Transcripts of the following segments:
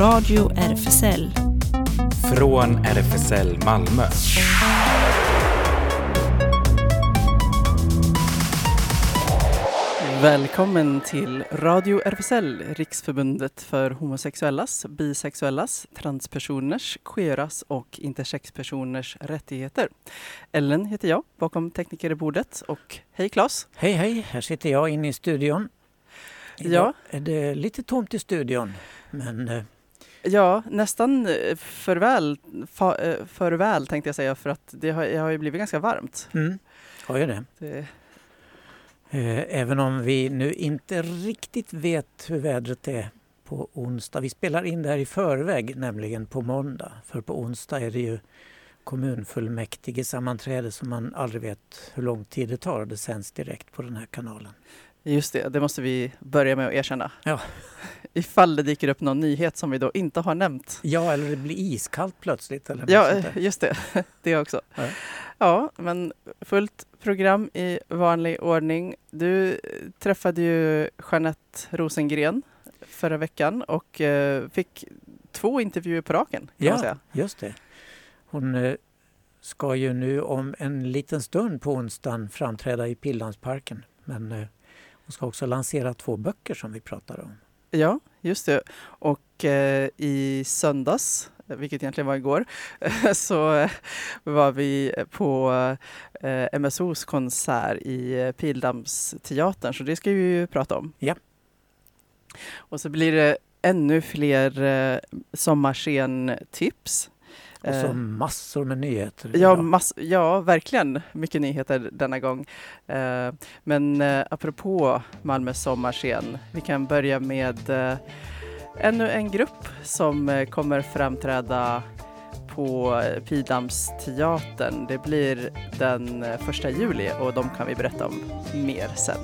Radio RFSL. Från RFSL Malmö. Välkommen till Radio RFSL, Riksförbundet för homosexuellas, bisexuellas, transpersoners, queeras och intersexpersoners rättigheter. Ellen heter jag, bakom teknikerbordet och hej Claes! Hej hej, här sitter jag inne i studion. Ja. Är det lite tomt i studion, men eh, Ja, nästan eh, för väl, fa, eh, för väl tänkte jag säga för att det har, det har ju blivit ganska varmt. mm, har ju det. Det, Eh, Även om vi nu inte riktigt vet hur vädret är på onsdag. Vi spelar in det här i förväg, nämligen på måndag. För på onsdag är det ju kommunfullmäktige sammanträde som man aldrig vet hur lång tid det tar. Det sänds direkt på den här kanalen. Just det, det måste vi börja med att erkänna. Ja. Ifall det dyker upp någon nyhet som vi då inte har nämnt. Ja, eller det blir iskallt plötsligt. Eller Ja, just det. Det också. Ja. Ja, men fullt program i vanlig ordning. Du träffade ju Jeanette Rosengren förra veckan och eh, fick två intervjuer på raken. Ja. Just det. Hon eh, ska ju nu om en liten stund på onsdagen framträda i Pildammsparken. Men eh, hon ska också lansera två böcker som vi pratade om. Ja, just det. Och eh, i söndags, vilket egentligen var igår, så eh, var vi på eh, MSOs konsert i eh, Pildammsteatern, så det ska vi ju prata om. Ja. Och så blir det ännu fler eh, sommarscen-tips. Och så Eh, massor med nyheter. Ja, mass- ja, verkligen mycket nyheter denna gång. Eh, men eh, apropå Malmös sommarscen, vi kan börja med ännu en grupp som kommer framträda på Pildammsteatern. Det blir den första juli och de kan vi berätta om mer sen.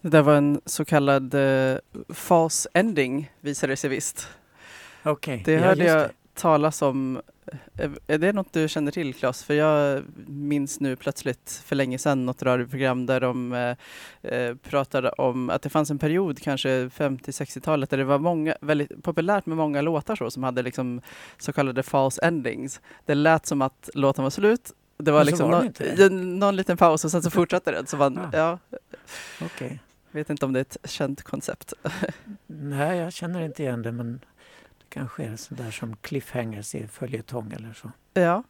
Det där var en så kallad eh, false ending visade det sig visst. Okej, Det ja, hörde just jag det. talas om. Eh, Är det något du känner till Claes? För jag minns nu plötsligt för länge sedan något radioprogram där de eh, eh, pratade om att det fanns en period, kanske 50-60-talet, där det var många, väldigt populärt med många låtar så, som hade liksom så kallade false endings. Det lät som att låten var slut. Det var liksom var det nå- inte det. ja, någon liten paus och sen så fortsatte den. Så man, Ah. ja, Okej. Vet inte om det är ett känt koncept. Nej, jag känner inte igen det men det kanske är sånt där som cliffhangers i följetong eller så. Ja,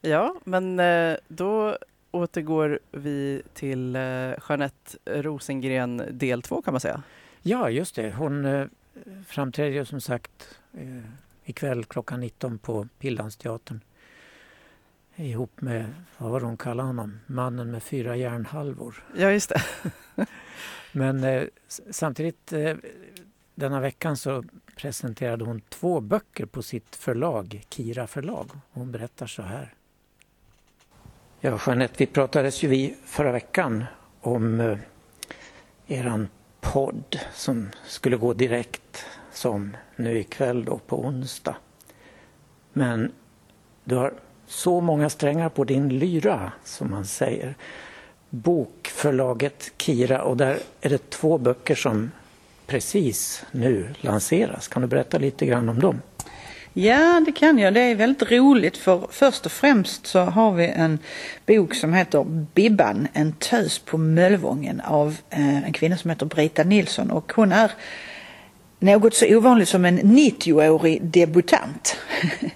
ja men eh, då återgår vi till eh, Jeanette Rosengren del två kan man säga. Ja, just det. Hon eh, framträder ju som sagt ikväll klockan 19 på Pildammsteatern. Ihop med, vad var hon kallade honom? Mannen med fyra järnhalvor. Ja, just det. Men eh, samtidigt eh, denna veckan så presenterade hon två böcker på sitt förlag, Kira förlag. Hon berättar så här. Ja, Jeanette, vi pratades ju vi förra veckan om eh, eran podd som skulle gå direkt som nu ikväll då på onsdag. Men du har så många strängar på din lyra, som man säger bokförlaget Kira och där är det två böcker som precis nu lanseras. Kan du berätta lite grann om dem? Ja, det kan jag. Det är väldigt roligt för först och främst så har vi en bok som heter Bibban, en tös på Möllevången av eh, en kvinna som heter Brita Nilsson och hon är något så ovanligt som en 90-årig debutant.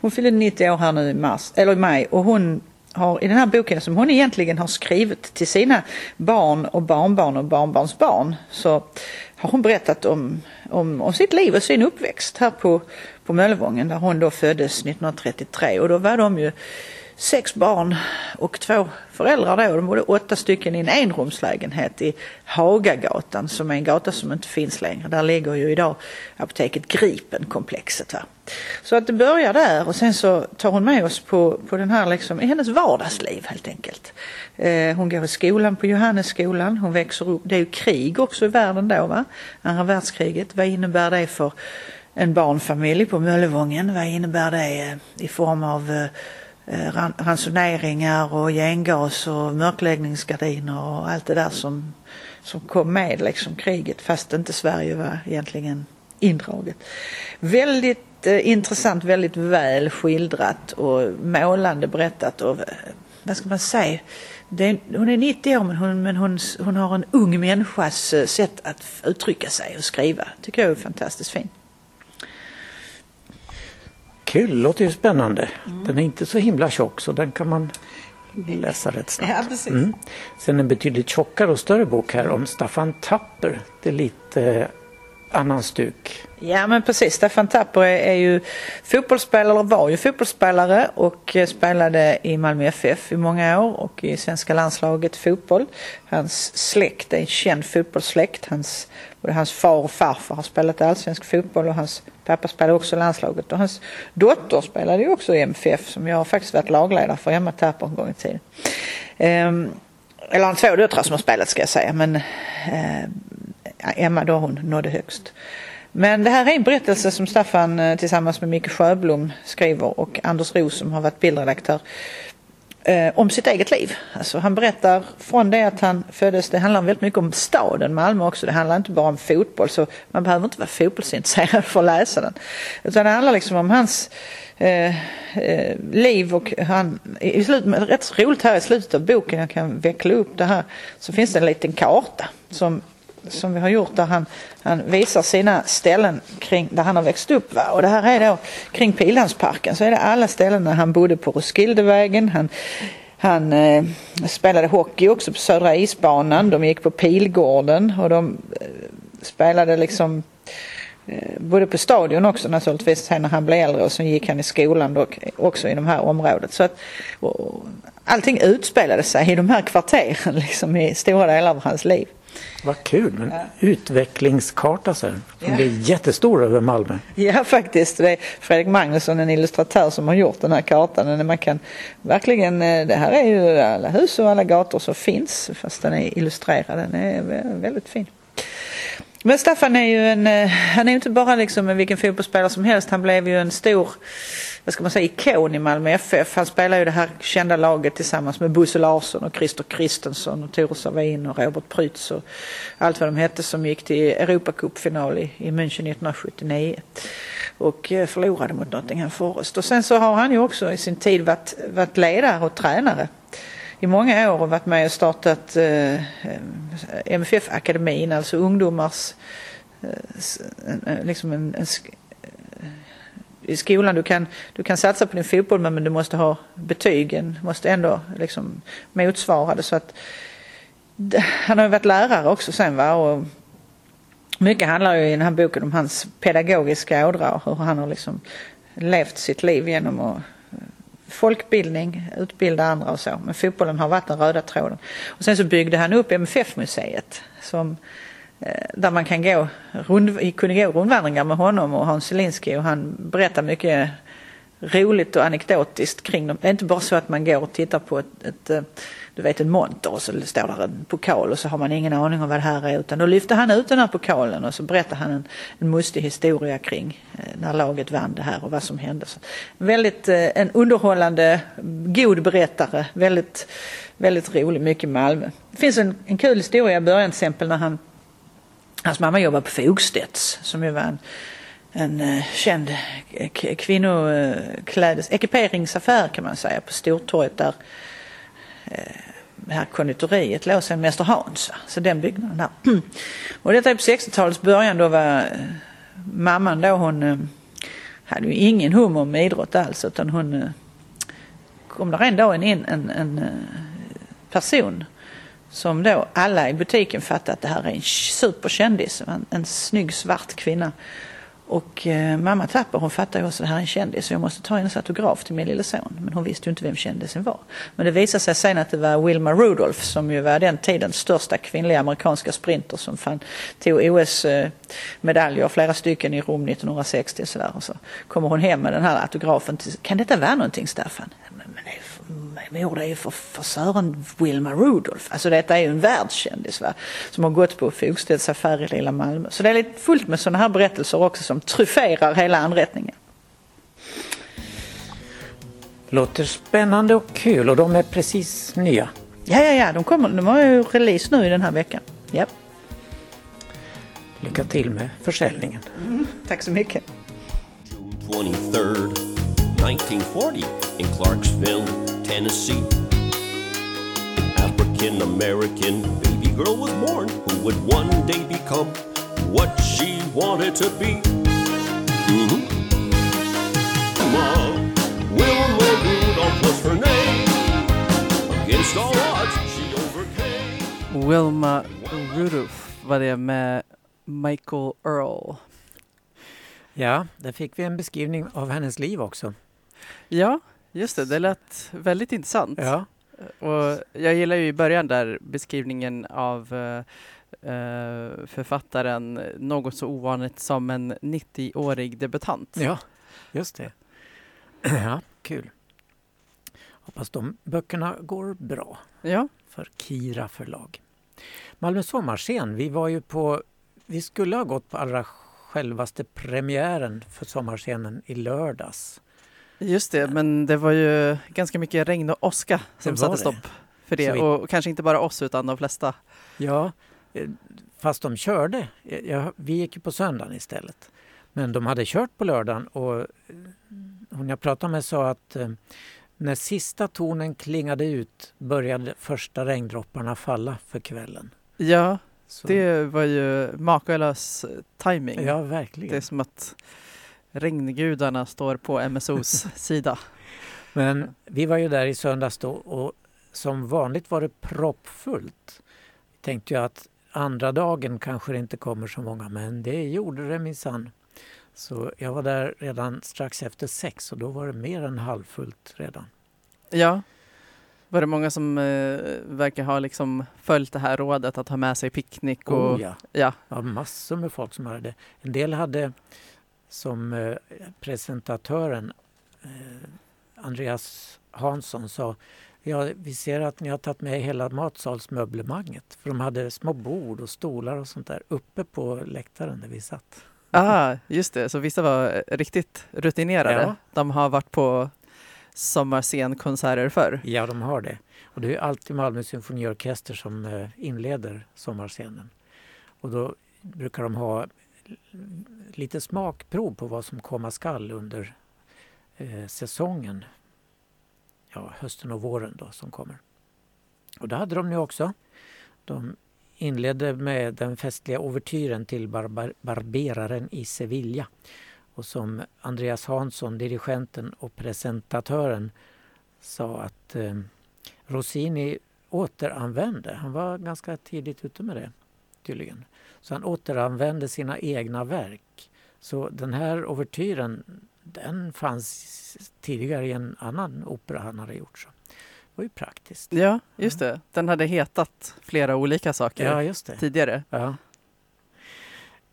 Hon fyllde 90 år här nu i mars, eller i maj och hon har i den här boken som hon egentligen har skrivit till sina barn och barnbarn och barnbarnsbarn så har hon berättat om, om, om sitt liv och sin uppväxt här på, på Möllevången där hon då föddes 1933 och då var de ju sex barn och två föräldrar då. De bodde åtta stycken i en enrumslägenhet i Hagagatan som är en gata som inte finns längre. Där ligger ju idag apoteket Gripen-komplexet. Va? Så att det börjar där och sen så tar hon med oss på, på den här liksom, i hennes vardagsliv helt enkelt. Eh, hon går i skolan på Johannesskolan, hon växer upp, det är ju krig också i världen då va, andra världskriget. Vad innebär det för en barnfamilj på Möllevången? Vad innebär det eh, i form av eh, eh ransoneringar och gengas och mörkläggningsgardiner och allt det där som, som kom med liksom kriget fast inte Sverige var egentligen indraget. Väldigt intressant, väldigt väl skildrat och målande berättat och eh, vad ska man säga är, hon är 90 år men, hon, men hon, hon har en ung människas eh, sätt att uttrycka sig och skriva. tycker jag är fantastiskt fint. Kul, låter ju spännande. Mm. Den är inte så himla tjock så den kan man läsa rätt snabbt. Ja, precis. Mm. Sen en betydligt tjockare och större bok här om Staffan Tapper. Det är lite annan stuk. Ja men precis, Staffan Tapper är, är ju fotbollsspelare, eller var ju fotbollsspelare och eh, spelade i Malmö FF i många år och i svenska landslaget fotboll. Hans släkt är en känd fotbollssläkt. Hans, både hans far och farfar har spelat allsvensk fotboll och hans pappa spelade också landslaget och hans dotter spelade ju också i MFF som jag har faktiskt varit lagledare för Emma Tapper en gång i tiden. Um, eller han två döttrar som har spelat ska jag säga men uh, Emma då hon nådde högst. Men det här är en berättelse som Staffan eh, tillsammans med Micke Sjöblom skriver och Anders Ros som har varit bildredaktör eh, om sitt eget liv. Alltså han berättar från det att han föddes, det handlar väldigt mycket om staden Malmö också. Det handlar inte bara om fotboll så man behöver inte vara fotbollsintresserad för att läsa den. Utan det handlar liksom om hans eh, eh, liv och han, i slutet, rätt roligt här i slutet av boken, jag kan veckla upp det här, så finns det en liten karta som som vi har gjort där han, han visar sina ställen kring där han har växt upp. Va? Och det här är då kring Pildammsparken så är det alla ställen där han bodde på Roskildevägen. Han, han eh, spelade hockey också på Södra isbanan. De gick på Pilgården och de eh, spelade liksom eh, både på stadion också naturligtvis sen när han blev äldre och sen gick han i skolan då, eh, också i de här området. Så att, och, allting utspelade sig i de här kvarteren liksom i stora delar av hans liv. Vad kul, men ja. utvecklingskarta så här. Ja. Är jättestor över Malmö. Ja faktiskt, det är Fredrik Magnusson, en illustratör som har gjort den här kartan. Man kan verkligen, eh, det här är ju alla hus och alla gator som finns fast den är illustrerad. Den är väldigt fin. Men Staffan är ju en, eh, han är inte bara liksom vilken fotbollsspelare som helst. Han blev ju en stor vad ska man säga, ikon i Malmö FF. Han spelar ju det här kända laget tillsammans med Bosse Larsson och Christer Kristensson och Tore Savin och Robert Prytz och allt vad de hette som gick till Europacupfinal i, i München 1979 och eh, förlorade mot Nottingham Forest. Och sen så har han ju också i sin tid varit, varit ledare och tränare i många år och varit med och startat eh, eh MFF-akademin, alltså ungdomars eh, liksom en, en, i skolan. Du kan, du kan satsa på din fotboll men du måste ha betygen, måste ändå liksom motsvara det. Så att, han har ju varit lärare också sen va. Och mycket handlar ju i den här boken om hans pedagogiska ådra och hur han har liksom levt sitt liv genom att eh, folkbildning, utbilda andra och så. Men fotbollen har varit den röda tråden. Och sen så byggde han upp MFF-museet som Eh, där man kan gå, rund, kunde gå rundvandringar med honom och Hans Zielinski och han berättar mycket roligt och anekdotiskt kring dem. Det är inte bara så att man går och tittar på ett, ett eh, du vet en monter och så står där en pokal och så har man ingen aning om vad det här är utan då lyfter han ut den här pokalen och så berättar han en, en mustig historia kring eh, när laget vann det här och vad som hände. Så väldigt en underhållande, god berättare, väldigt, väldigt rolig, mycket Malmö. Det finns en, en kul historia i början till exempel när han Hans mamma jobbade på Fogstedts som ju var en, en eh, känd kvinnoklädes, eh, ekiperingsaffär kan man säga på Stortorget där det här konditoriet låg sen Mäster Hans. Så den byggnaden där. Och detta är på 60-talets början då var mamman då hon hade ju ingen hum om idrott alls utan hon kom där en dag in en, en person som då alla i butiken fattade att det här är en superkändis, en, en snygg svart kvinna. Och eh, mamma Tapper hon fattar ju också att det här är en kändis så jag måste ta hennes autograf till min lille son. Men hon visste ju inte vem kändisen var. Men det visade sig sen att det var Wilma Rudolph som ju var den tidens största kvinnliga amerikanska sprinter som fann, tog OS-medaljer, eh, flera stycken i Rom 1960 och sådär. Och så kommer hon hem med den här autografen. Till, kan detta vara någonting Staffan? Det är är för, för Sören Wilma Rudolph. Alltså detta är ju en världskändis va? som har gått på fotställsaffär i lilla Malmö. Så det är lite fullt med sådana här berättelser också som tryfferar hela anrättningen. Låter spännande och kul och de är precis nya. Ja, ja, ja, de, kommer, de har ju release nu i den här veckan. Ja. Lycka till med försäljningen. Mm, tack så mycket. June 23rd, 1940, in Clarksville, Tennessee. African American baby girl was born who would one day become what she wanted to be. Mm-hmm. Wilma, Wilma Rudolph was her name. Against all odds, she overcame. Wilma Rudolph var det med Michael Earl. Ja, där fick vi en beskrivning av hennes liv också. Ja, just det. Det lät väldigt intressant. Ja, Och jag gillar ju i början där beskrivningen av eh, författaren, något så ovanligt som en 90-årig debutant. ja just det. Ja, kul. Hoppas de böckerna går bra Ja, för Kira förlag. Malmö sommarscen, vi var ju på, vi skulle ha gått på allra självaste premiären för sommarscenen i lördags. Just det. Men det var ju ganska mycket regn och åska som satte stopp för det. Så Och kanske inte bara oss utan de flesta. Ja, eh, fast de körde. Jag, vi gick ju på söndagen istället. Men de hade kört på lördagen och eh, hon jag pratade med sa att eh, när sista tonen klingade ut började första regndropparna falla för kvällen. Ja, Så, det var ju makalös timing. ja, Det är verkligen. som att regngudarna står på MSOs sida. Men vi var ju där i söndags då och som vanligt var det proppfullt. Vi tänkte ju att andra dagen kanske det inte kommer så många men det gjorde det minsann. Så jag var där redan strax efter sex och då var det mer än halvfullt redan. Ja. Var det många som eh, verkar ha liksom följt det här rådet att ha med sig picknick? Och, Oh, ja. ja. ja, massor med folk som hade det. En del hade som eh, presentatören eh, Andreas Hansson sa Ja, vi ser att ni har tagit med hela matsalsmöblemanget. För de hade små bord och stolar och sånt där uppe på läktaren där vi satt. Ah, just det. Så vissa var eh, riktigt rutinerade. Ja. De har varit på sommarscenkonserter förr. Ja, de har det. Och det är alltid Malmö symfoniorkester som inleder sommarscenen. Och då brukar de ha lite smakprov på vad som komma skall under eh, säsongen. Ja, hösten och våren då som kommer. Och det hade de nu också. De inledde med den festliga ouvertyren till Barbar Barberaren i Sevilla. Och som Andreas Hansson, dirigenten och presentatören sa att eh, Rossini återanvände, han var ganska tidigt ute med det tydligen. Så han återanvände sina egna verk. Så den här ouvertyren den fanns tidigare i en annan opera han hade gjort. Så. Det var ju praktiskt. Ja, just det. Den hade hetat flera olika saker Ja, tidigare. Ja.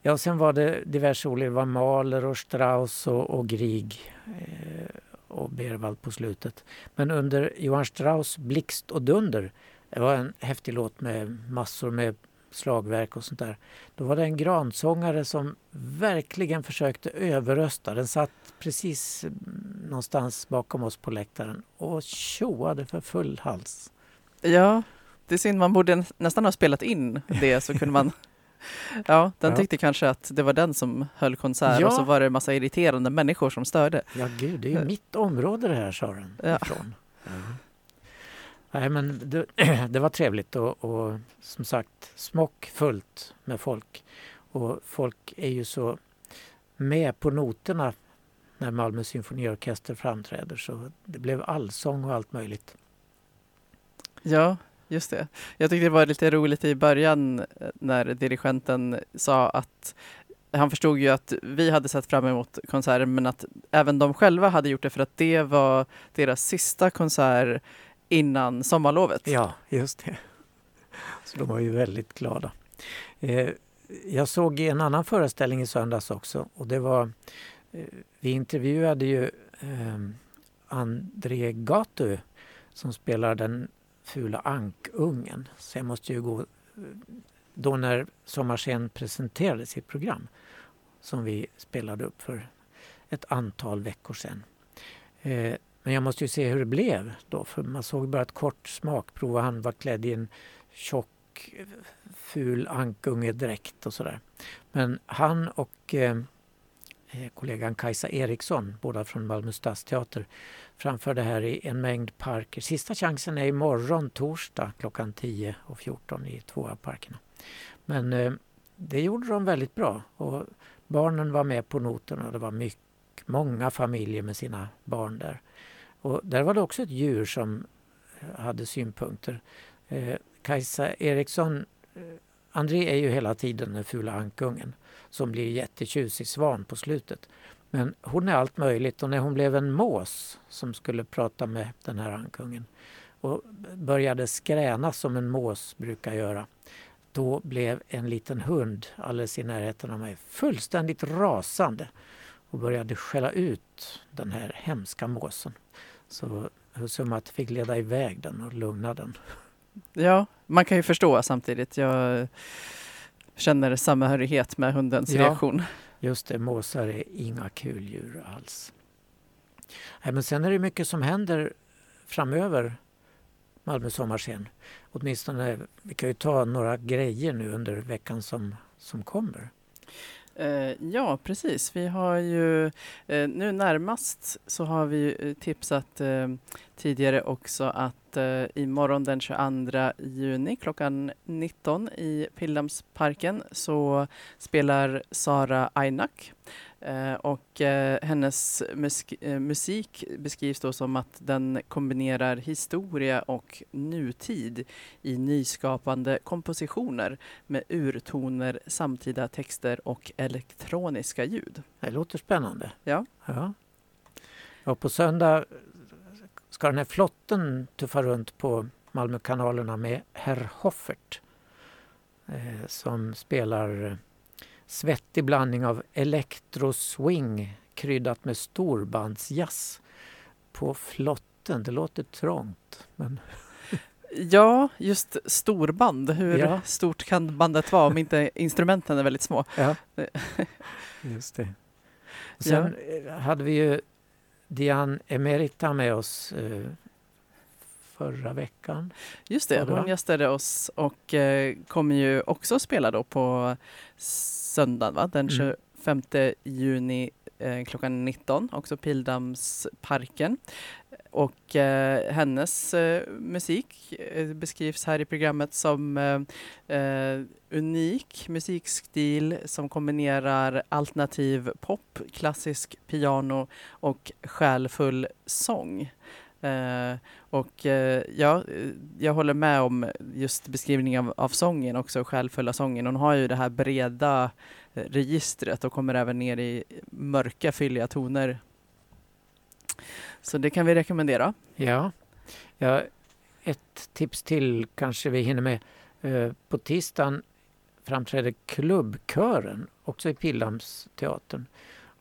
Ja, sen var det diverse olika, det var Mahler och Strauss och, och Grieg eh, och Berwald på slutet. Men under Johann Strauss Blixt och Dunder, det var en häftig låt med massor med slagverk och sånt där. Då var det en gransångare som verkligen försökte överrösta. Den satt precis mm, någonstans bakom oss på läktaren och tjoade för full hals. Ja, det är synd. Man borde nä- nästan ha spelat in det så kunde man Ja, den Ja. tyckte kanske att det var den som höll konsert Ja. och så var det massa irriterande människor som störde. Ja, gud, det är ju mitt område det här, sa den Ja. ifrån. Nej, men det, det var trevligt och, och som sagt smockfullt med folk. Och folk är ju så med på noterna när Malmö symfoniorkester framträder så det blev allsång och allt möjligt. Ja, just det. Jag tyckte det var lite roligt i början eh, när dirigenten sa att han förstod ju att vi hade sett fram emot konserten men att även de själva hade gjort det för att det var deras sista konsert innan sommarlovet. Ja, just det. Så de var ju väldigt glada. Eh, jag såg en annan föreställning i söndags också och det var eh, vi intervjuade ju eh, André Gatu som spelar den fula ankungen. Så jag måste ju gå eh, då när Sommarscen presenterade sitt program som vi spelade upp för ett antal veckor sedan. Eh, men jag måste ju se hur det blev då för man såg bara ett kort smakprov och han var klädd i en tjock ful ankungedräkt och sådär. Men han och eh, eh kollegan Kajsa Eriksson, båda från Malmö stadsteater, framförde här i en mängd parker. Sista chansen är imorgon torsdag klockan 10 och 14 i två av parkerna. Men eh, det gjorde de väldigt bra och barnen var med på noterna. Det var mycket, många familjer med sina barn där. Och där var det också ett djur som eh, hade synpunkter. Eh, Kajsa Eriksson, eh, André är ju hela tiden den fula ankungen som blir jättetjusig svan på slutet. Men hon är allt möjligt och när hon blev en mås som skulle prata med den här ankungen och började skräna som en mås brukar göra då blev en liten hund alldeles i närheten av mig fullständigt rasande och började skälla ut den här hemska måsen. Så Husumat fick leda iväg den och lugna den. Ja, man kan ju förstå samtidigt. Jag känner samhörighet med hundens ja, reaktion. Just det, måsar är inga kul djur alls. Nej, men sen är det mycket som händer framöver Malmö sommarscen. Åtminstone, vi kan ju ta några grejer nu under veckan som, som kommer. Eh, ja, precis. Vi har ju eh, nu närmast så har vi eh, tipsat tidigare också att imorgon den 22 juni klockan 19 i Pildammsparken så spelar Sara Ainak Eh, och eh, hennes eh, musik beskrivs då som att den kombinerar historia och nutid i nyskapande kompositioner med urtoner, samtida texter och elektroniska ljud. Det låter spännande. Ja. ja. Och på söndag ska den här flotten tuffa runt på Malmökanalerna med Herr Hoffert som spelar svettig blandning av electro-swing kryddat med storbandsjazz på flotten. Det låter trångt. Men... Ja, just storband. Hur ja. stort kan bandet vara om inte instrumenten är väldigt små? Ja, just det. sen ja. hade vi ju Diane Emerita med oss eh, förra veckan. Just det, hon gästade oss och eh, kommer ju också spela då på söndagen, va? den 25 mm. juni eh, klockan 19, också Pildammsparken. Och eh, hennes eh, musik eh, beskrivs här i programmet som eh, unik musikstil som kombinerar alternativ pop, klassisk piano och själfull sång. Eh, och eh, ja, eh, jag håller med om just beskrivningen av, av sången också, själfulla sången. Hon har ju det här breda eh, registret och kommer även ner i mörka fylliga toner. Så det kan vi rekommendera. Ja, ja ett tips till kanske vi hinner med. Eh, på tisdagen framträder Klubbkören, också i Pildammsteatern.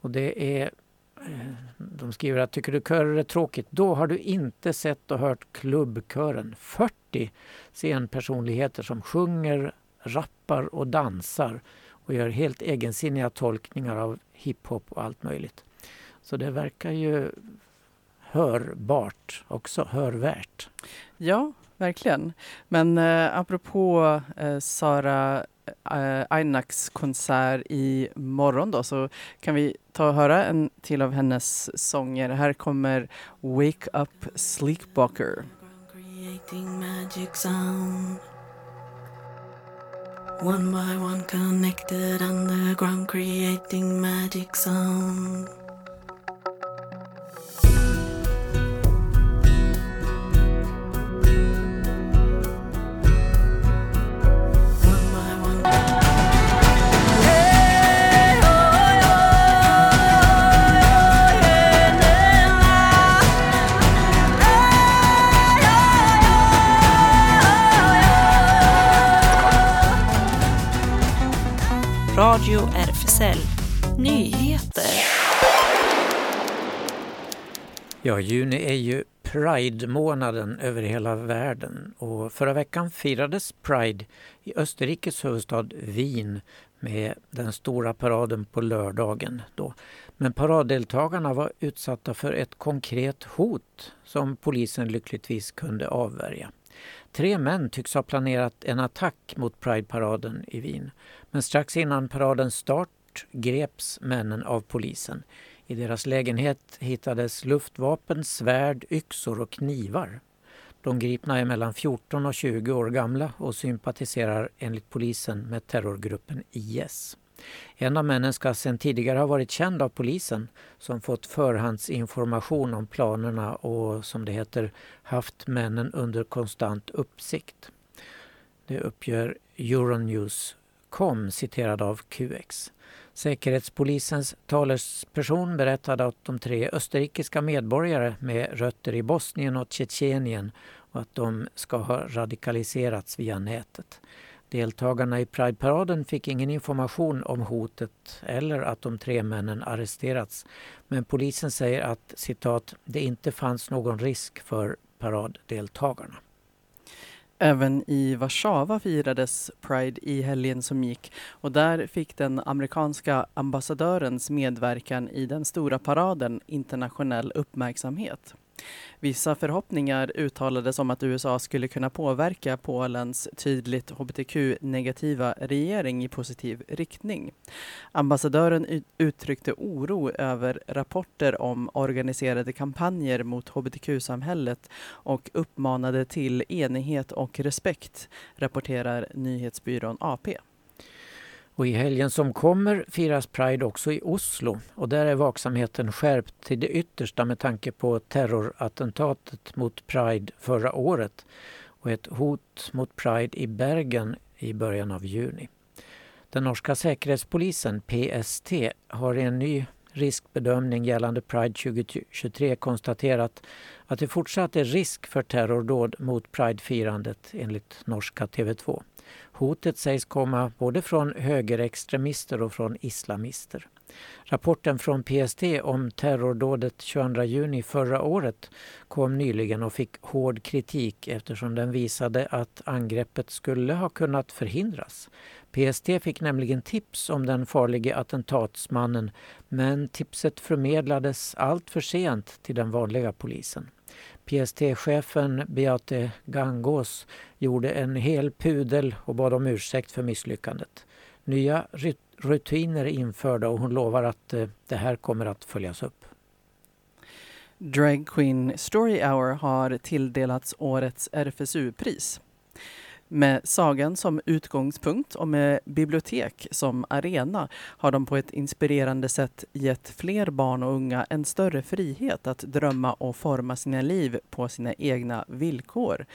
Och det är Eh, de skriver att tycker du körer är tråkigt, då har du inte sett och hört klubbkören. 40 scenpersonligheter som sjunger, rappar och dansar och gör helt egensinniga tolkningar av hiphop och allt möjligt. Så det verkar ju hörbart också, hörvärt. Ja, verkligen. Men eh, apropå eh, Sara eh, konsert i morgon då så kan vi ta och höra en till av hennes sånger. Här kommer Wake Up Sleepwalker. One by one connected underground creating magic sound Ja, juni är ju Pride-månaden över hela världen och förra veckan firades Pride i Österrikes huvudstad Wien med den stora paraden på lördagen. Då. Men paraddeltagarna var utsatta för ett konkret hot som polisen lyckligtvis kunde avvärja. Tre män tycks ha planerat en attack mot Pride-paraden i Wien. Men strax innan paradens start greps männen av polisen. I deras lägenhet hittades luftvapen, svärd, yxor och knivar. De gripna är mellan 14 och 20 år gamla och sympatiserar enligt polisen med terrorgruppen IS. En av männen ska sedan tidigare ha varit känd av polisen som fått förhandsinformation om planerna och som det heter haft männen under konstant uppsikt. Det uppger Euronews.com citerad av QX. Säkerhetspolisens talesperson berättade att de tre österrikiska medborgare med rötter i Bosnien och Tjetjenien och att de ska ha radikaliserats via nätet. Deltagarna i Pride-paraden fick ingen information om hotet eller att de tre männen arresterats. Men polisen säger att citat, det inte fanns någon risk för paraddeltagarna. Även i Warszawa firades Pride i helgen som gick och där fick den amerikanska ambassadörens medverkan i den stora paraden internationell uppmärksamhet. Vissa förhoppningar uttalades om att USA skulle kunna påverka Polens tydligt hbtq-negativa regering i positiv riktning. Ambassadören uttryckte oro över rapporter om organiserade kampanjer mot hbtq-samhället och uppmanade till enighet och respekt, rapporterar nyhetsbyrån AP. Och I helgen som kommer firas Pride också i Oslo och där är vaksamheten skärpt till det yttersta med tanke på terrorattentatet mot Pride förra året och ett hot mot Pride i Bergen i början av juni. Den norska säkerhetspolisen, PST, har i en ny riskbedömning gällande Pride 2023 konstaterat att det fortsatt är risk för terrordåd mot Pride-firandet enligt norska TV2. Hotet sägs komma både från högerextremister och från islamister. Rapporten från PST om terrordådet 22 juni förra året kom nyligen och fick hård kritik eftersom den visade att angreppet skulle ha kunnat förhindras. PST fick nämligen tips om den farlige attentatsmannen men tipset förmedlades allt för sent till den vanliga polisen. PST-chefen Beate Gangås gjorde en hel pudel och bad om ursäkt för misslyckandet. Nya rutiner är införda och hon lovar att eh, det här kommer att följas upp. Drag Queen Story Hour har tilldelats årets RFSU-pris. Med sagan som utgångspunkt och med bibliotek som arena har de på ett inspirerande sätt gett fler barn och unga en större frihet att drömma och forma sina liv på sina egna villkor,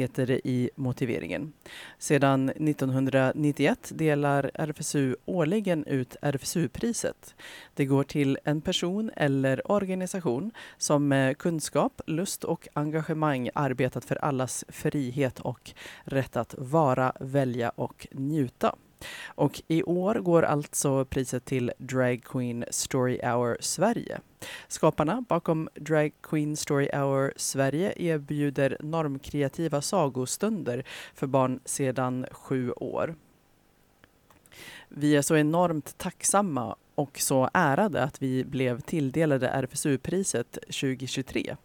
heter det i motiveringen. Sedan 1991 delar RFSU årligen ut RFSU-priset. Det går till en person eller organisation som med kunskap, lust och engagemang arbetat för allas frihet och rätt att vara, välja och njuta. Och i år går alltså priset till Drag Queen Story Hour Sverige. Skaparna bakom Drag Queen Story Hour Sverige erbjuder normkreativa sagostunder för barn sedan sju år. Vi är så enormt tacksamma och så ärade att vi blev tilldelade RFSU-priset 2023.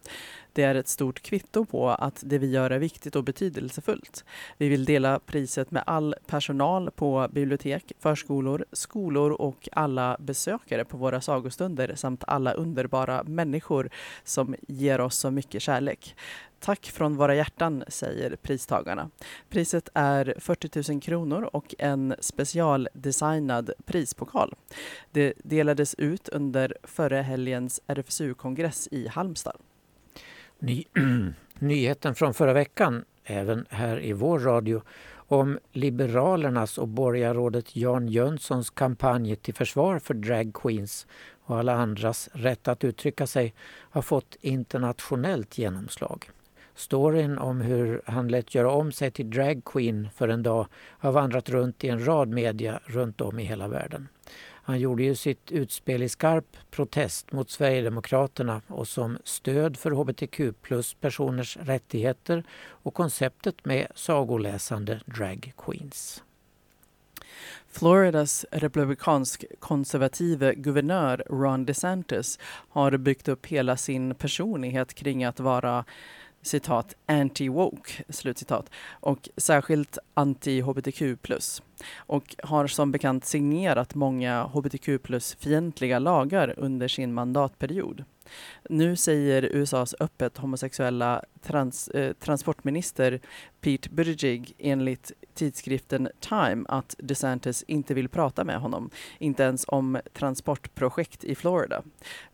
Det är ett stort kvitto på att det vi gör är viktigt och betydelsefullt. Vi vill dela priset med all personal på bibliotek, förskolor, skolor och alla besökare på våra sagostunder samt alla underbara människor som ger oss så mycket kärlek. Tack från våra hjärtan, säger pristagarna. Priset är 40 000 kronor och en specialdesignad prispokal. Det delades ut under förra helgens RFSU-kongress i Halmstad. Ny Nyheten från förra veckan, även här i vår radio, om Liberalernas och borgarrådet Jan Jönssons kampanj till försvar för drag queens och alla andras rätt att uttrycka sig har fått internationellt genomslag. Storyn om hur han lät göra om sig till drag queen för en dag har vandrat runt i en rad media runt om i hela världen. Han gjorde ju sitt utspel i skarp protest mot Sverigedemokraterna och som stöd för hbtq plus personers rättigheter och konceptet med sagoläsande drag queens. Floridas republikansk konservative guvernör Ron DeSantis har byggt upp hela sin personlighet kring att vara citat anti-woke, slutcitat, och särskilt anti-hbtq+. Och har som bekant signerat många hbtq fientliga lagar under sin mandatperiod. Nu säger USAs öppet homosexuella trans, eh, transportminister Pete Buttigieg enligt tidskriften Time att DeSantis inte vill prata med honom, inte ens om transportprojekt i Florida.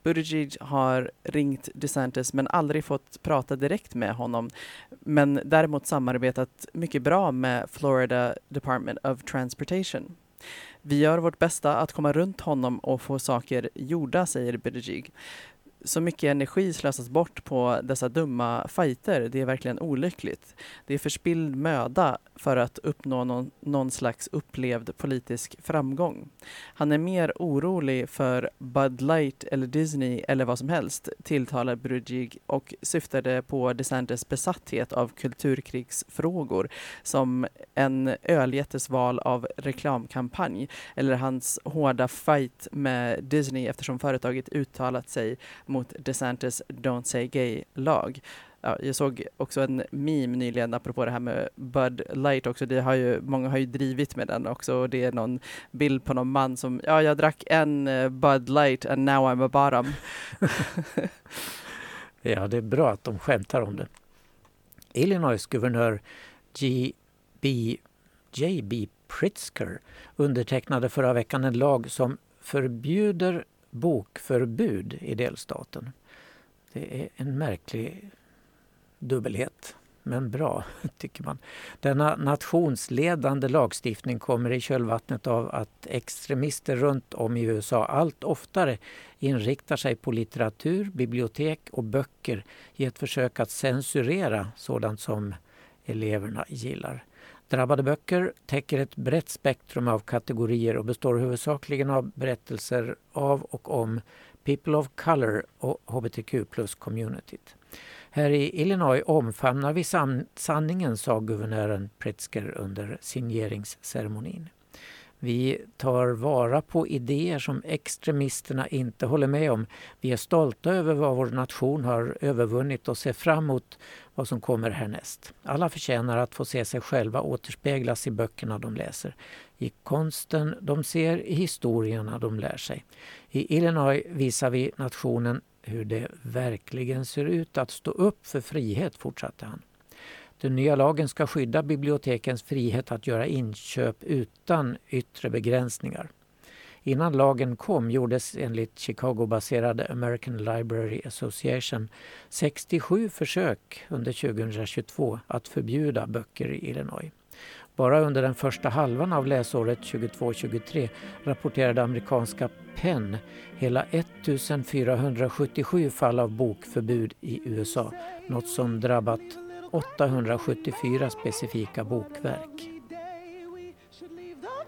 Buttigieg har ringt DeSantis men aldrig fått prata direkt med honom, men däremot samarbetat mycket bra med Florida Department of Transportation. Vi gör vårt bästa att komma runt honom och få saker gjorda, säger Buttigieg så mycket energi slösas bort på dessa dumma fighter. Det är verkligen olyckligt. Det är förspilld möda för att uppnå någon, någon slags upplevd politisk framgång. Han är mer orolig för Bud Light eller Disney eller vad som helst, tilltalar Brudgig och syftade på DeSantis besatthet av kulturkrigsfrågor som en öljättes val av reklamkampanj eller hans hårda fight med Disney eftersom företaget uttalat sig mot DeSantis Don't Say Gay-lag. Ja, jag såg också en meme nyligen apropå det här med Bud Light också. Det har ju, många har ju drivit med den också. Det är någon bild på någon man som, ja jag drack en eh, Bud Light and now I'm a bottom. ja, det är bra att de skämtar om det. Illinois guvernör G.B. J.B. Pritzker undertecknade förra veckan en lag som förbjuder bokförbud i delstaten. Det är en märklig dubbelhet, men bra tycker man. Denna nationsledande lagstiftning kommer i kölvattnet av att extremister runt om i USA allt oftare inriktar sig på litteratur, bibliotek och böcker i ett försök att censurera sådant som eleverna gillar. Drabbade böcker täcker ett brett spektrum av kategorier och består huvudsakligen av berättelser av och om People of Color och hbtq plus-communityt. Här i Illinois omfamnar vi sanningen, sa guvernören Pritzker under signeringsceremonin. Vi tar vara på idéer som extremisterna inte håller med om. Vi är stolta över vad vår nation har övervunnit och ser fram emot vad som kommer härnäst. Alla förtjänar att få se sig själva återspeglas i böckerna de läser, i konsten de ser, i historierna de lär sig. I Illinois visar vi nationen hur det verkligen ser ut att stå upp för frihet, fortsatte han. Den nya lagen ska skydda bibliotekens frihet att göra inköp utan yttre begränsningar. Innan lagen kom gjordes enligt Chicago-baserade American Library Association 67 försök under 2022 att förbjuda böcker i Illinois. Bara under den första halvan av läsåret 22-23 rapporterade amerikanska Penn hela 1477 fall av bokförbud i USA, något som drabbat 874 specifika bokverk.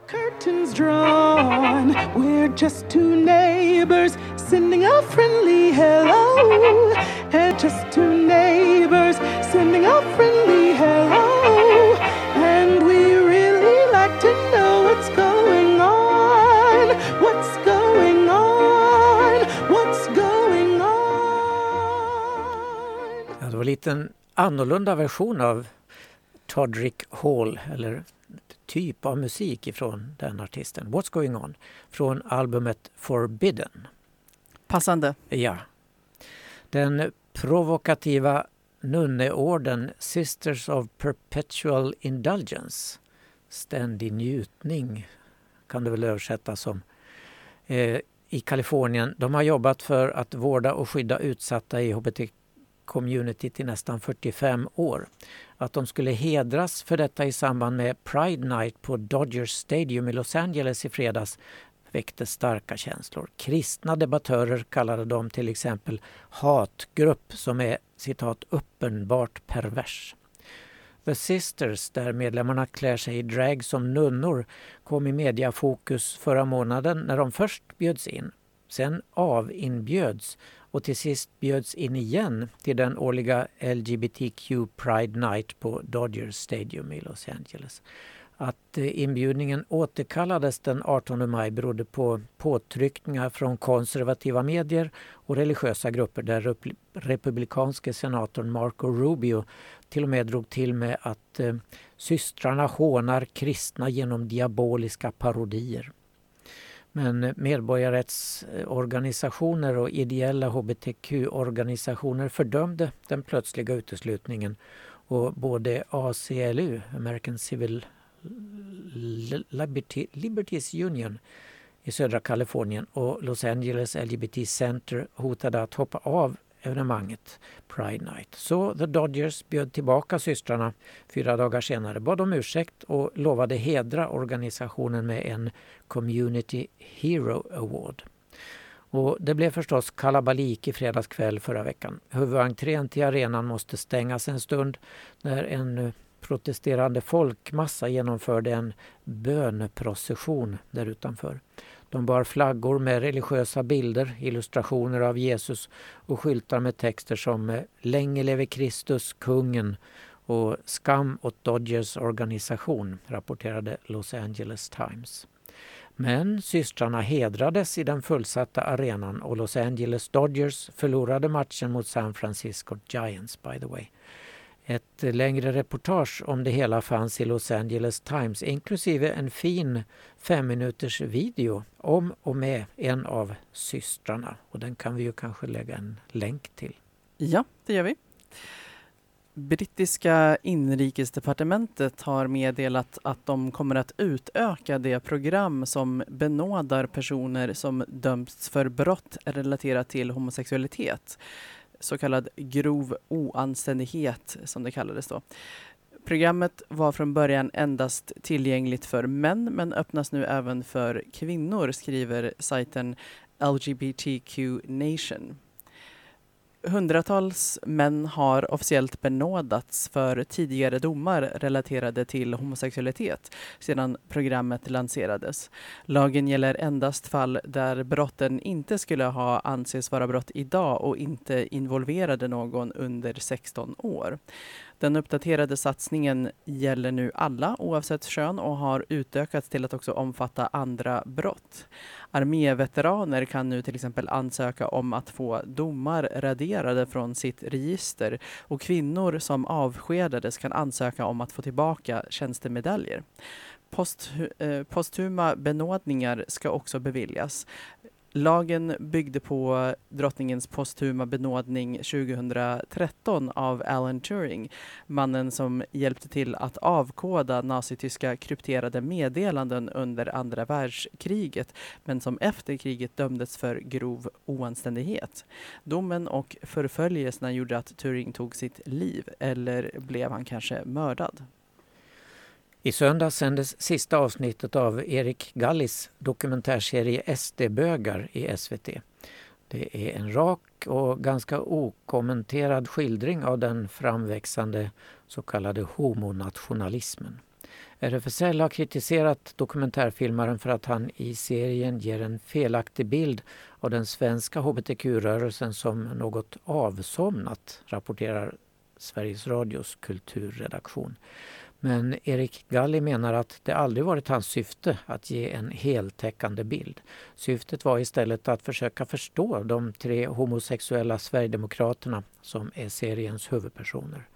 curtains drawn. We're just two neighbors sending a friendly hello. And just two neighbors sending a friendly hello. And we really like to know what's going on. What's going on? What's going on? Ja, det var en liten annorlunda version av Todrick Hall, eller typ av musik ifrån den artisten. What's going on? Från albumet Forbidden. Passande. Ja. Den provokativa nunneorden Sisters of Perpetual Indulgence, ständig njutning kan det väl översättas som, eh, i Kalifornien. De har jobbat för att vårda och skydda utsatta i communityt i nästan 45 år att de skulle hedras för detta i samband med Pride Night på Dodgers Stadium i Los Angeles i fredags väckte starka känslor. Kristna debattörer kallade dem till exempel hatgrupp som är citat uppenbart pervers. The Sisters, där medlemmarna klär sig i drag som nunnor, kom i mediafokus förra månaden när de först bjöds in. Sen avinbjöds och till sist bjöds in igen till den årliga LGBTQ Pride Night på Dodger Stadium i Los Angeles. Att eh, inbjudningen återkallades den 18 maj berodde på påtryckningar från konservativa medier och religiösa grupper där republikanske senatorn Marco Rubio till och med drog till med att eh, systrarna hånar kristna genom diaboliska parodier. Men medborgarrättsorganisationer och ideella hbtq-organisationer fördömde den plötsliga uteslutningen och både ACLU, American Civil Liberty, Liberties Union i södra Kalifornien och Los Angeles LGBT Center hotade att hoppa av evenemanget Pride Night. Så The Dodgers bjöd tillbaka systrarna fyra dagar senare, bad om ursäkt och lovade hedra organisationen med en Community Hero Award. Och det blev förstås kalabalik i fredags kväll förra veckan. Huvudentrén till arenan måste stängas en stund när en protesterande folkmassa genomförde en böneprocession där utanför. De bar flaggor med religiösa bilder, illustrationer av Jesus och skyltar med texter som eh, Länge leve Kristus, kungen och Skam åt Dodgers organisation, rapporterade Los Angeles Times. Men systrarna hedrades i den fullsatta arenan och Los Angeles Dodgers förlorade matchen mot San Francisco Giants by the way. Ett längre reportage om det hela fanns i Los Angeles Times inklusive en fin fem minuters video om och med en av systrarna. Och den kan vi ju kanske lägga en länk till. Ja, det gör vi. Brittiska inrikesdepartementet har meddelat att de kommer att utöka det program som benådar personer som dömts för brott relaterat till homosexualitet så kallad grov oanständighet som det kallades då. Programmet var från början endast tillgängligt för män men öppnas nu även för kvinnor, skriver sajten LGBTQ Nation. Hundratals män har officiellt benådats för tidigare domar relaterade till homosexualitet sedan programmet lanserades. Lagen gäller endast fall där brotten inte skulle ha anses vara brott idag och inte involverade någon under 16 år. Den uppdaterade satsningen gäller nu alla oavsett kön och har utökats till att också omfatta andra brott. Arméveteraner kan nu till exempel ansöka om att få domar raderade från sitt register och kvinnor som avskedades kan ansöka om att få tillbaka tjänstemedaljer. Post, eh, posthuma benådningar ska också beviljas. Lagen byggde på drottningens posthuma benådning 2013 av Alan Turing, mannen som hjälpte till att avkoda nazityska krypterade meddelanden under andra världskriget, men som efter kriget dömdes för grov oanständighet. Domen och förföljelserna gjorde att Turing tog sitt liv, eller blev han kanske mördad? I söndags sändes sista avsnittet av Erik Gallis dokumentärserie SD-bögar i SVT. Det är en rak och ganska okommenterad skildring av den framväxande så kallade homonationalismen. RFSL har kritiserat dokumentärfilmaren för att han i serien ger en felaktig bild av den svenska hbtq-rörelsen som något avsomnat, rapporterar Sveriges Radios kulturredaktion. Men Erik Galli menar att det aldrig varit hans syfte att ge en heltäckande bild. Syftet var istället att försöka förstå de tre homosexuella Sverigedemokraterna som är seriens huvudpersoner.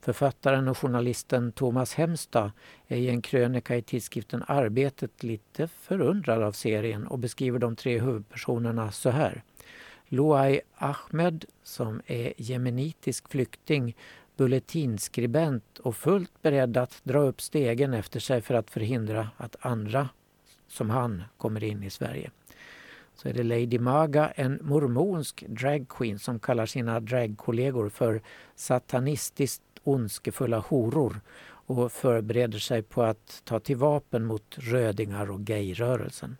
Författaren och journalisten Thomas Hemstad är i en krönika i tidskriften Arbetet lite förundrad av serien och beskriver de tre huvudpersonerna så här. Loai Ahmed, som är jemenitisk flykting bulletinskribent och fullt beredd att dra upp stegen efter sig för att förhindra att andra som han kommer in i Sverige. Så är det Lady Maga, en mormonsk dragqueen som kallar sina dragkollegor för satanistiskt ondskefulla horor och förbereder sig på att ta till vapen mot rödingar och gayrörelsen.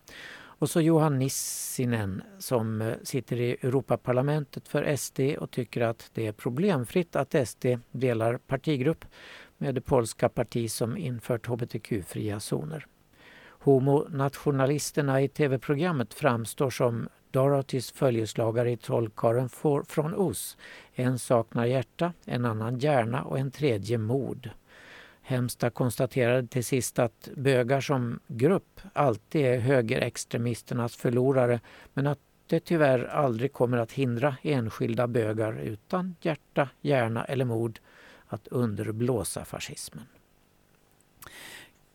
Och så Johan Nissinen som eh, sitter i Europaparlamentet för SD och tycker att det är problemfritt att SD delar partigrupp. med det polska parti som infört hbtq-fria zoner. Homonationalisterna i tv-programmet framstår som Dorothys följeslagare i Trollkarlen från Oz. En saknar hjärta, en annan hjärna och en tredje mod. Hemsta konstaterade till sist att bögar som grupp alltid är högerextremisternas förlorare men att det tyvärr aldrig kommer att hindra enskilda bögar utan hjärta, hjärna eller mod att underblåsa fascismen.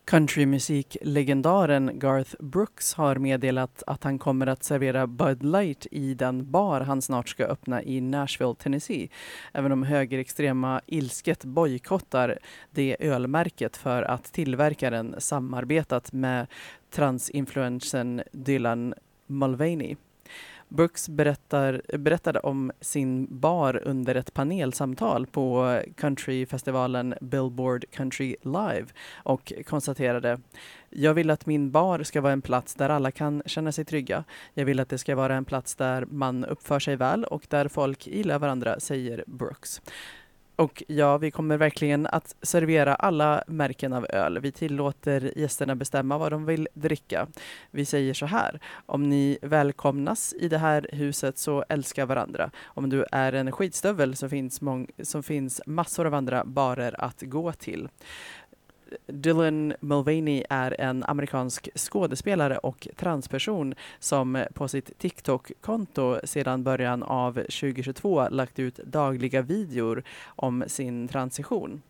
Countrymusiklegendaren Garth Brooks har meddelat att han kommer att servera Bud Light i den bar han snart ska öppna i Nashville, Tennessee. Även om högerextrema ilsket bojkottar det ölmärket för att tillverkaren samarbetat med transinfluensen Dylan Mulvaney. Brooks berättar, berättade om sin bar under ett panelsamtal på countryfestivalen Billboard Country Live och konstaterade jag vill att min bar ska vara en plats där alla kan känna sig trygga. Jag vill att det ska vara en plats där man uppför sig väl och där folk gillar varandra, säger Brooks. Och ja, vi kommer verkligen att servera alla märken av öl. Vi tillåter gästerna bestämma vad de vill dricka. Vi säger så här, om ni välkomnas i det här huset så älska varandra. Om du är en skitstövel så finns, så finns massor av andra barer att gå till. Dylan Mulvaney är en amerikansk skådespelare och transperson som på sitt TikTok-konto sedan början av 2022 lagt ut dagliga videor om sin transition.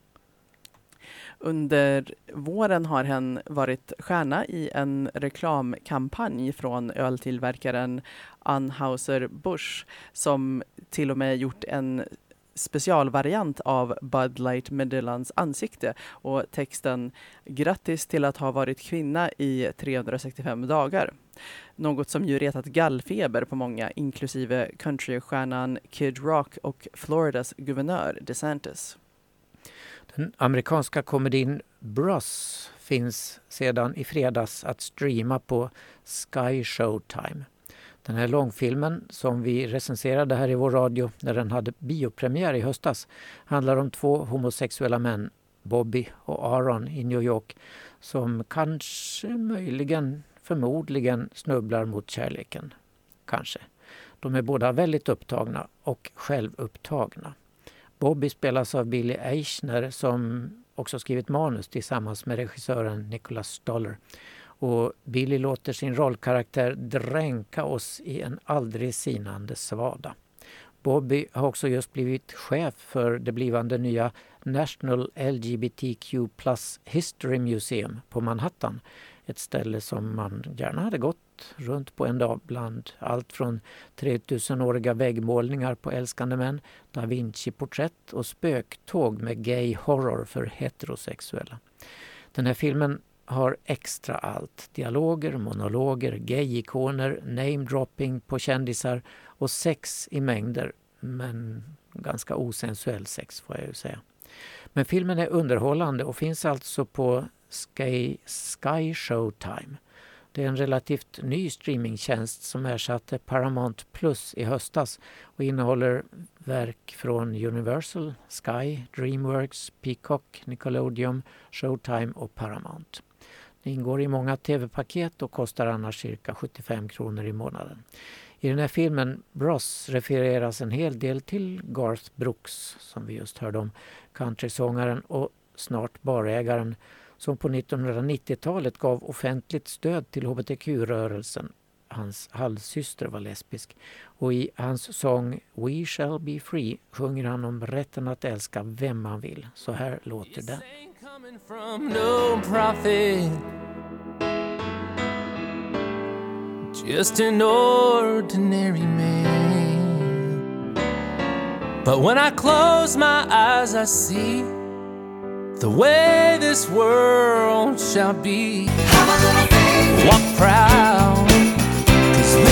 Under våren har hen varit stjärna i en reklamkampanj från öltillverkaren Anheuser-Busch som till och med gjort en specialvariant av Bud Light Medellans ansikte och texten “Grattis till att ha varit kvinna i 365 dagar”. Något som ju retat gallfeber på många, inklusive countrystjärnan Kid Rock och Floridas guvernör DeSantis. Den amerikanska komedin Bros finns sedan i fredags att streama på Sky Showtime. Den här långfilmen som vi recenserade här i vår radio när den hade biopremiär i höstas handlar om två homosexuella män, Bobby och Aaron i New York som kanske, möjligen, förmodligen snubblar mot kärleken. Kanske. De är båda väldigt upptagna och självupptagna. Bobby spelas av Billy Eichner som också skrivit manus tillsammans med regissören Nicholas Stoller. Och Billy låter sin rollkaraktär dränka oss i en aldrig sinande svada. Bobby har också just blivit chef för det blivande nya National LGBTQ Plus History Museum på Manhattan. Ett ställe som man gärna hade gått runt på en dag bland allt från 3000-åriga väggmålningar på älskande män, da Vinci-porträtt och spöktåg med gay horror för heterosexuella. Den här filmen har extra allt. Dialoger, monologer, gay-ikoner, namedropping på kändisar och sex i mängder. Men ganska osensuell sex får jag ju säga. Men filmen är underhållande och finns alltså på Sky, Sky Showtime. Det är en relativt ny streamingtjänst som ersatte Paramount Plus i höstas och innehåller verk från Universal, Sky, Dreamworks, Peacock, Nickelodeon, Showtime och Paramount. Det ingår i många tv-paket och kostar annars cirka 75 kronor i månaden. I den här filmen Bros refereras en hel del till Garth Brooks som vi just hörde om, countrysångaren och snart barägaren som på 1990-talet gav offentligt stöd till hbtq-rörelsen. Hans halvsyster var lesbisk och i hans sång We shall be free sjunger han om rätten att älska vem man vill. Så här låter den. coming from no profit. Just an ordinary man. But when I close my eyes, I see the way this world shall be. Walk proud,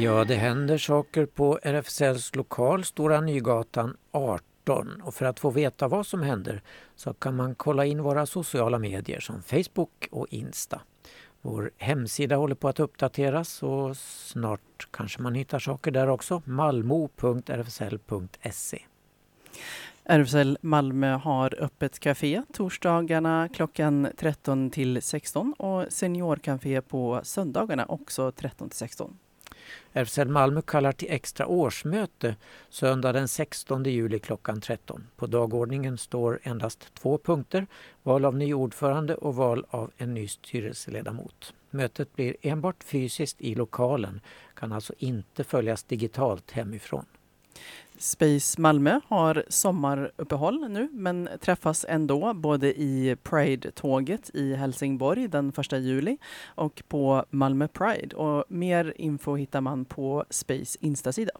Ja, det händer saker på RFSLs lokal Stora Nygatan 18 och för att få veta vad som händer så kan man kolla in våra sociala medier som Facebook och Insta. Vår hemsida håller på att uppdateras och snart kanske man hittar saker där också. malmo.rfsl.se RFSL Malmö har öppet café torsdagarna klockan 13 till 16 och seniorcafé på söndagarna också 13 till 16. RFSL Malmö kallar till extra årsmöte söndag den 16 juli klockan 13. På dagordningen står endast två punkter, val av ny ordförande och val av en ny styrelseledamot. Mötet blir enbart fysiskt i lokalen, kan alltså inte följas digitalt hemifrån. Space Malmö har sommaruppehåll nu men träffas ändå både i Pride-tåget i Helsingborg den 1 juli och på Malmö Pride. Och mer info hittar man på Space Instasida.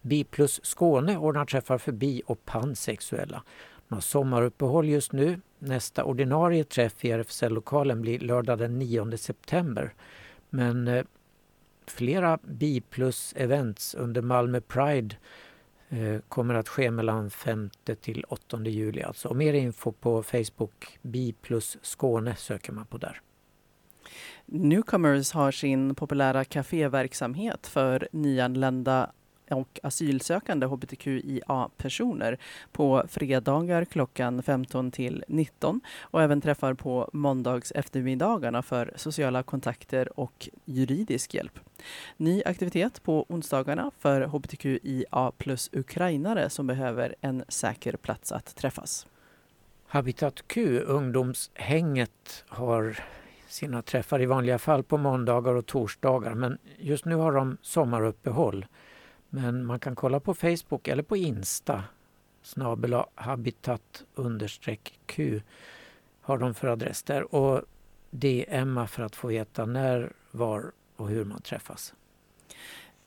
Bi plus Skåne ordnar träffar för bi och pansexuella. De har sommaruppehåll just nu. Nästa ordinarie träff i RFSL-lokalen blir lördag den 9 september. Men eh, flera bi plus events under Malmö Pride Eh, kommer att ske mellan 5 till 8 juli. Alltså. Och mer info på Facebook, Bi plus Skåne söker man på där. Newcomers har sin populära kaféverksamhet för nyanlända och asylsökande hbtqia-personer på fredagar klockan 15 till 19 och även träffar på måndags eftermiddagarna för sociala kontakter och juridisk hjälp. Ny aktivitet på onsdagarna för hbtqia plus ukrainare som behöver en säker plats att träffas. Habitat Q, ungdomshänget, har sina träffar i vanliga fall på måndagar och torsdagar men just nu har de sommaruppehåll. Men man kan kolla på Facebook eller på Insta snabel habitat Q har de för adress där och DMa för att få veta när, var och hur man träffas.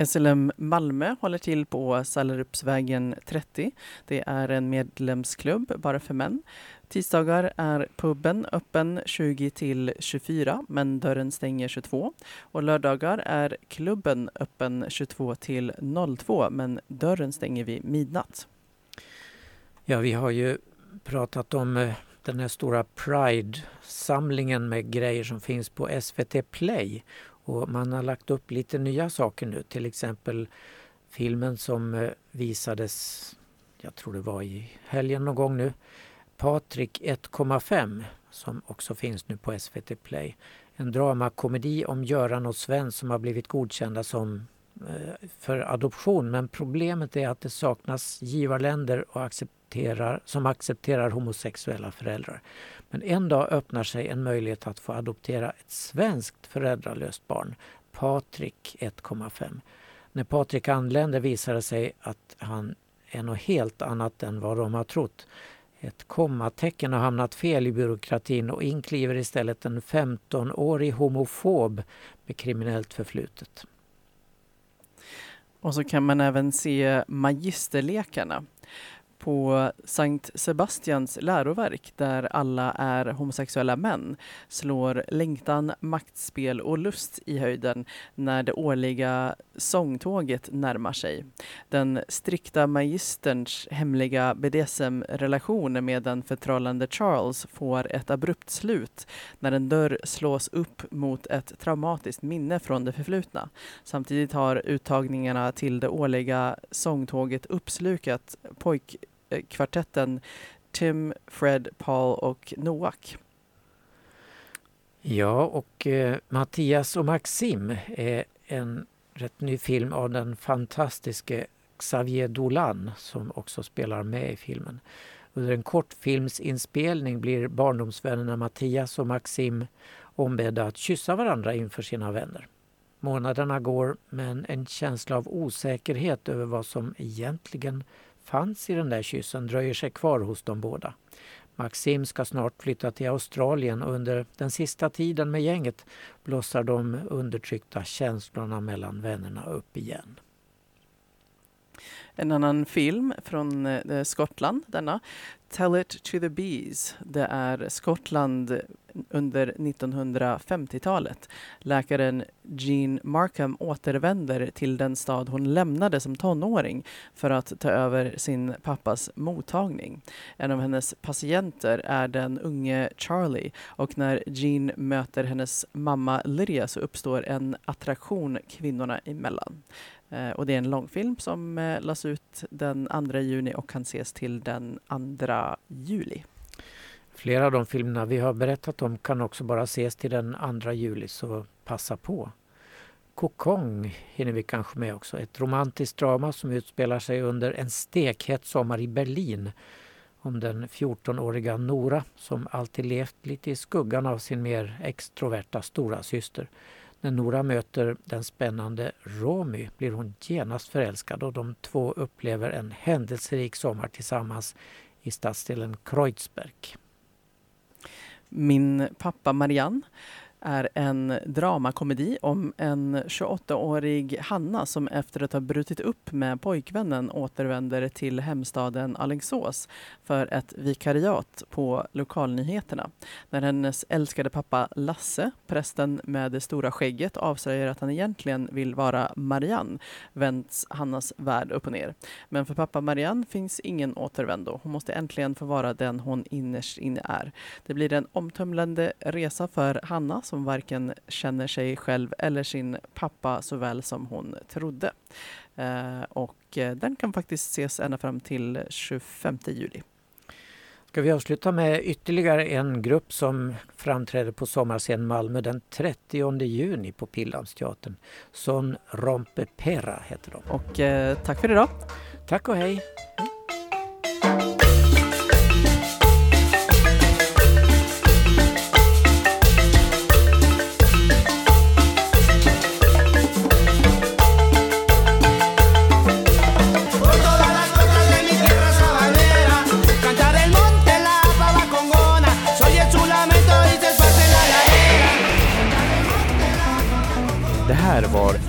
SLM Malmö håller till på Sallerupsvägen 30. Det är en medlemsklubb bara för män. Tisdagar är puben öppen 20 till 24 men dörren stänger 22. Och lördagar är klubben öppen 22 till 02 men dörren stänger vid midnatt. Ja, vi har ju pratat om eh, den här stora Pride-samlingen med grejer som finns på SVT Play. Och man har lagt upp lite nya saker nu, till exempel filmen som eh, visades, jag tror det var i helgen någon gång nu, Patrik 1,5 som också finns nu på SVT Play. En dramakomedi om Göran och Sven som har blivit godkända som Eh, för adoption men problemet är att det saknas givarländer och accepterar, som accepterar homosexuella föräldrar. Men en dag öppnar sig en möjlighet att få adoptera ett svenskt föräldralöst barn, Patrik 1,5. När Patrik anländer visar det sig att han är något helt annat än vad de har trott. Ett kommatecken har hamnat fel i byråkratin och inkliver istället en 15-årig homofob med kriminellt förflutet. Och så kan man även se Magisterlekarna på Sankt Sebastians läroverk där alla är homosexuella män slår längtan, maktspel och lust i höjden när det årliga sångtåget närmar sig. Den strikta magisterns hemliga BDSM-relation med den förtrollande Charles får ett abrupt slut när en dörr slås upp mot ett traumatiskt minne från det förflutna. Samtidigt har uttagningarna till det årliga sångtåget uppslukat pojk kvartetten Tim, Fred, Paul och Noak. Ja, och eh, Mattias och Maxim är en rätt ny film av den fantastiske Xavier Dolan som också spelar med i filmen. Under en kortfilmsinspelning blir barndomsvännerna Mattias och Maxim ombedda att kyssa varandra inför sina vänner. Månaderna går men en känsla av osäkerhet över vad som egentligen fanns i den där kyssen dröjer sig kvar hos de båda. Maxim ska snart flytta till Australien och under den sista tiden med gänget blossar de undertryckta känslorna mellan vännerna upp igen. En annan film från eh, Skottland, denna. Tell it to the bees. Det är Skottland under 1950-talet. Läkaren Jean Markham återvänder till den stad hon lämnade som tonåring för att ta över sin pappas mottagning. En av hennes patienter är den unge Charlie och när Jean möter hennes mamma Lydia så uppstår en attraktion kvinnorna emellan. Eh, och det är en långfilm som eh, lades ut den 2 juni och kan ses till den 2 juli. Flera av de filmerna vi har berättat om kan också bara ses till den 2 juli, så passa på. Kokong hinner vi kanske med också. Ett romantiskt drama som utspelar sig under en stekhet sommar i Berlin om den 14-åriga Nora som alltid levt lite i skuggan av sin mer extroverta stora syster. När Nora möter den spännande Romy blir hon genast förälskad och de två upplever en händelserik sommar tillsammans i stadsdelen Kreuzberg. Min pappa Marianne är en dramakomedi om en 28-årig Hanna som efter att ha brutit upp med pojkvännen återvänder till hemstaden Alingsås för ett vikariat på lokalnyheterna. När hennes älskade pappa Lasse, prästen med det stora skägget, avslöjar att han egentligen vill vara Marianne vänds Hannas värld upp och ner. Men för pappa Marianne finns ingen återvändo. Hon måste äntligen få vara den hon innerst inne är. Det blir en omtumlande resa för Hanna som varken känner sig själv eller sin pappa så väl som hon trodde. Eh, och eh, den kan faktiskt ses ända fram till 25 juli. Ska vi avsluta med ytterligare en grupp som framträder på Sommarscen Malmö den 30 juni på Pildammsteatern. Son Rompe Pera heter de. Och eh, tack för idag. Tack och hej.